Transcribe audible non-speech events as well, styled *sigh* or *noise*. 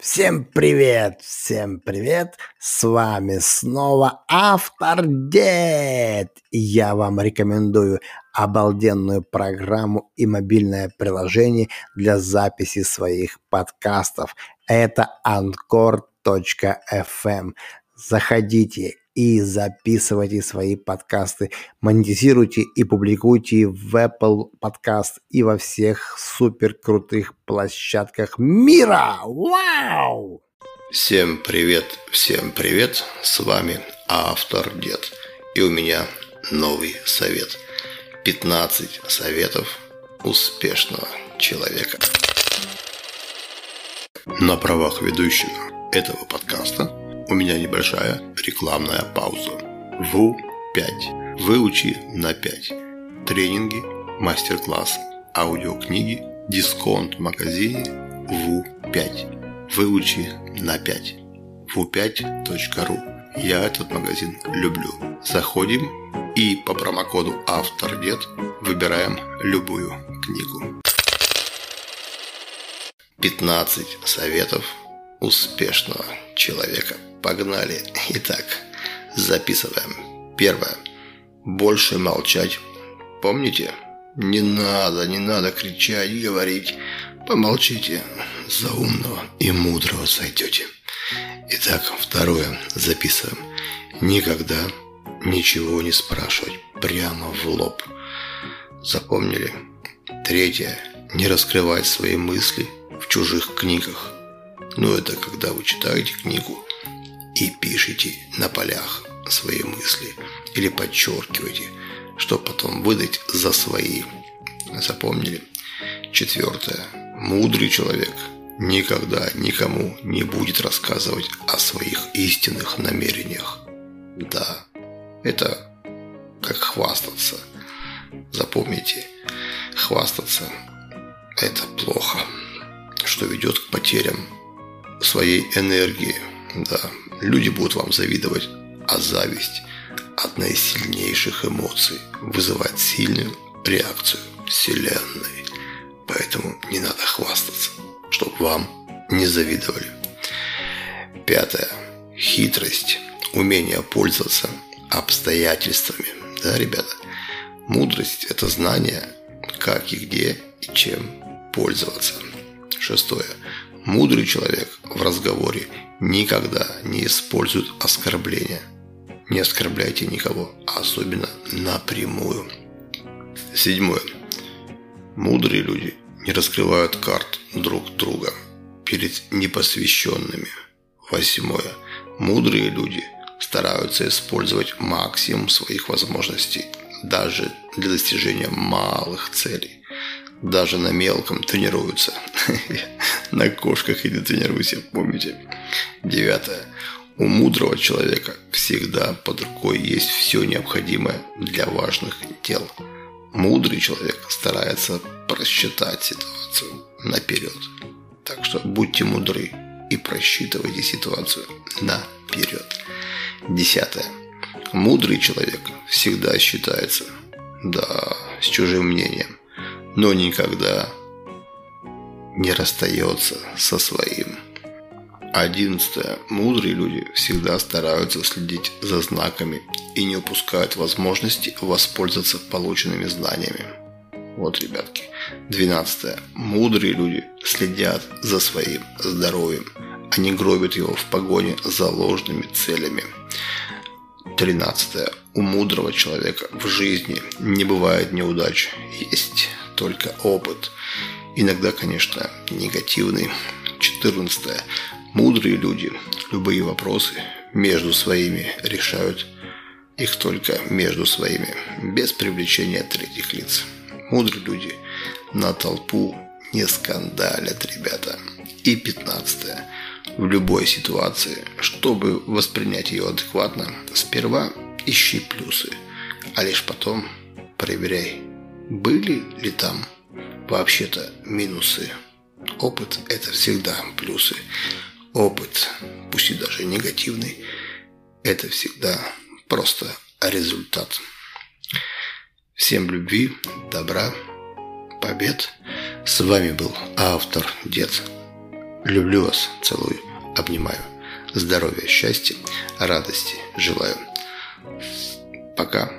Всем привет, всем привет, с вами снова Автор Дед. Я вам рекомендую обалденную программу и мобильное приложение для записи своих подкастов. Это Anchor.fm. Заходите и записывайте свои подкасты, монетизируйте и публикуйте в Apple Podcast и во всех супер крутых площадках мира. Вау! Всем привет, всем привет, с вами автор Дед. И у меня новый совет. 15 советов успешного человека. На правах ведущего этого подкаста у меня небольшая рекламная пауза. ВУ-5. Выучи на 5. Тренинги, мастер-классы, аудиокниги, дисконт в магазине ВУ-5. Выучи на 5. ВУ5.ру. Я этот магазин люблю. Заходим и по промокоду «Автор-дед» выбираем любую книгу. 15 советов успешного человека. Погнали. Итак, записываем. Первое. Больше молчать. Помните? Не надо, не надо кричать и говорить. Помолчите. За умного и мудрого сойдете. Итак, второе. Записываем. Никогда ничего не спрашивать прямо в лоб. Запомнили? Третье. Не раскрывать свои мысли в чужих книгах. Ну, это когда вы читаете книгу и пишите на полях свои мысли или подчеркиваете, чтобы потом выдать за свои. Запомнили? Четвертое. Мудрый человек никогда никому не будет рассказывать о своих истинных намерениях. Да, это как хвастаться. Запомните, хвастаться – это плохо, что ведет к потерям своей энергии. Да, люди будут вам завидовать, а зависть – одна из сильнейших эмоций, вызывает сильную реакцию Вселенной. Поэтому не надо хвастаться, чтобы вам не завидовали. Пятое. Хитрость. Умение пользоваться обстоятельствами. Да, ребята? Мудрость – это знание, как и где и чем пользоваться. Шестое. Мудрый человек в разговоре никогда не использует оскорбления. Не оскорбляйте никого, а особенно напрямую. Седьмое. Мудрые люди не раскрывают карт друг друга перед непосвященными. Восьмое. Мудрые люди стараются использовать максимум своих возможностей даже для достижения малых целей даже на мелком тренируются. *laughs* На кошках и не тренируйся, помните. Девятое. У мудрого человека всегда под рукой есть все необходимое для важных дел. Мудрый человек старается просчитать ситуацию наперед. Так что будьте мудры и просчитывайте ситуацию наперед. Десятое. Мудрый человек всегда считается, да, с чужим мнением но никогда не расстается со своим. Одиннадцатое. Мудрые люди всегда стараются следить за знаками и не упускают возможности воспользоваться полученными знаниями. Вот, ребятки. Двенадцатое. Мудрые люди следят за своим здоровьем. Они гробят его в погоне за ложными целями. Тринадцатое. У мудрого человека в жизни не бывает неудач. Есть только опыт. Иногда, конечно, негативный. 14. Мудрые люди любые вопросы между своими решают их только между своими, без привлечения третьих лиц. Мудрые люди на толпу не скандалят, ребята. И 15. В любой ситуации, чтобы воспринять ее адекватно, сперва ищи плюсы, а лишь потом проверяй были ли там вообще-то минусы? Опыт – это всегда плюсы. Опыт, пусть и даже негативный, это всегда просто результат. Всем любви, добра, побед. С вами был автор Дед. Люблю вас, целую, обнимаю. Здоровья, счастья, радости желаю. Пока.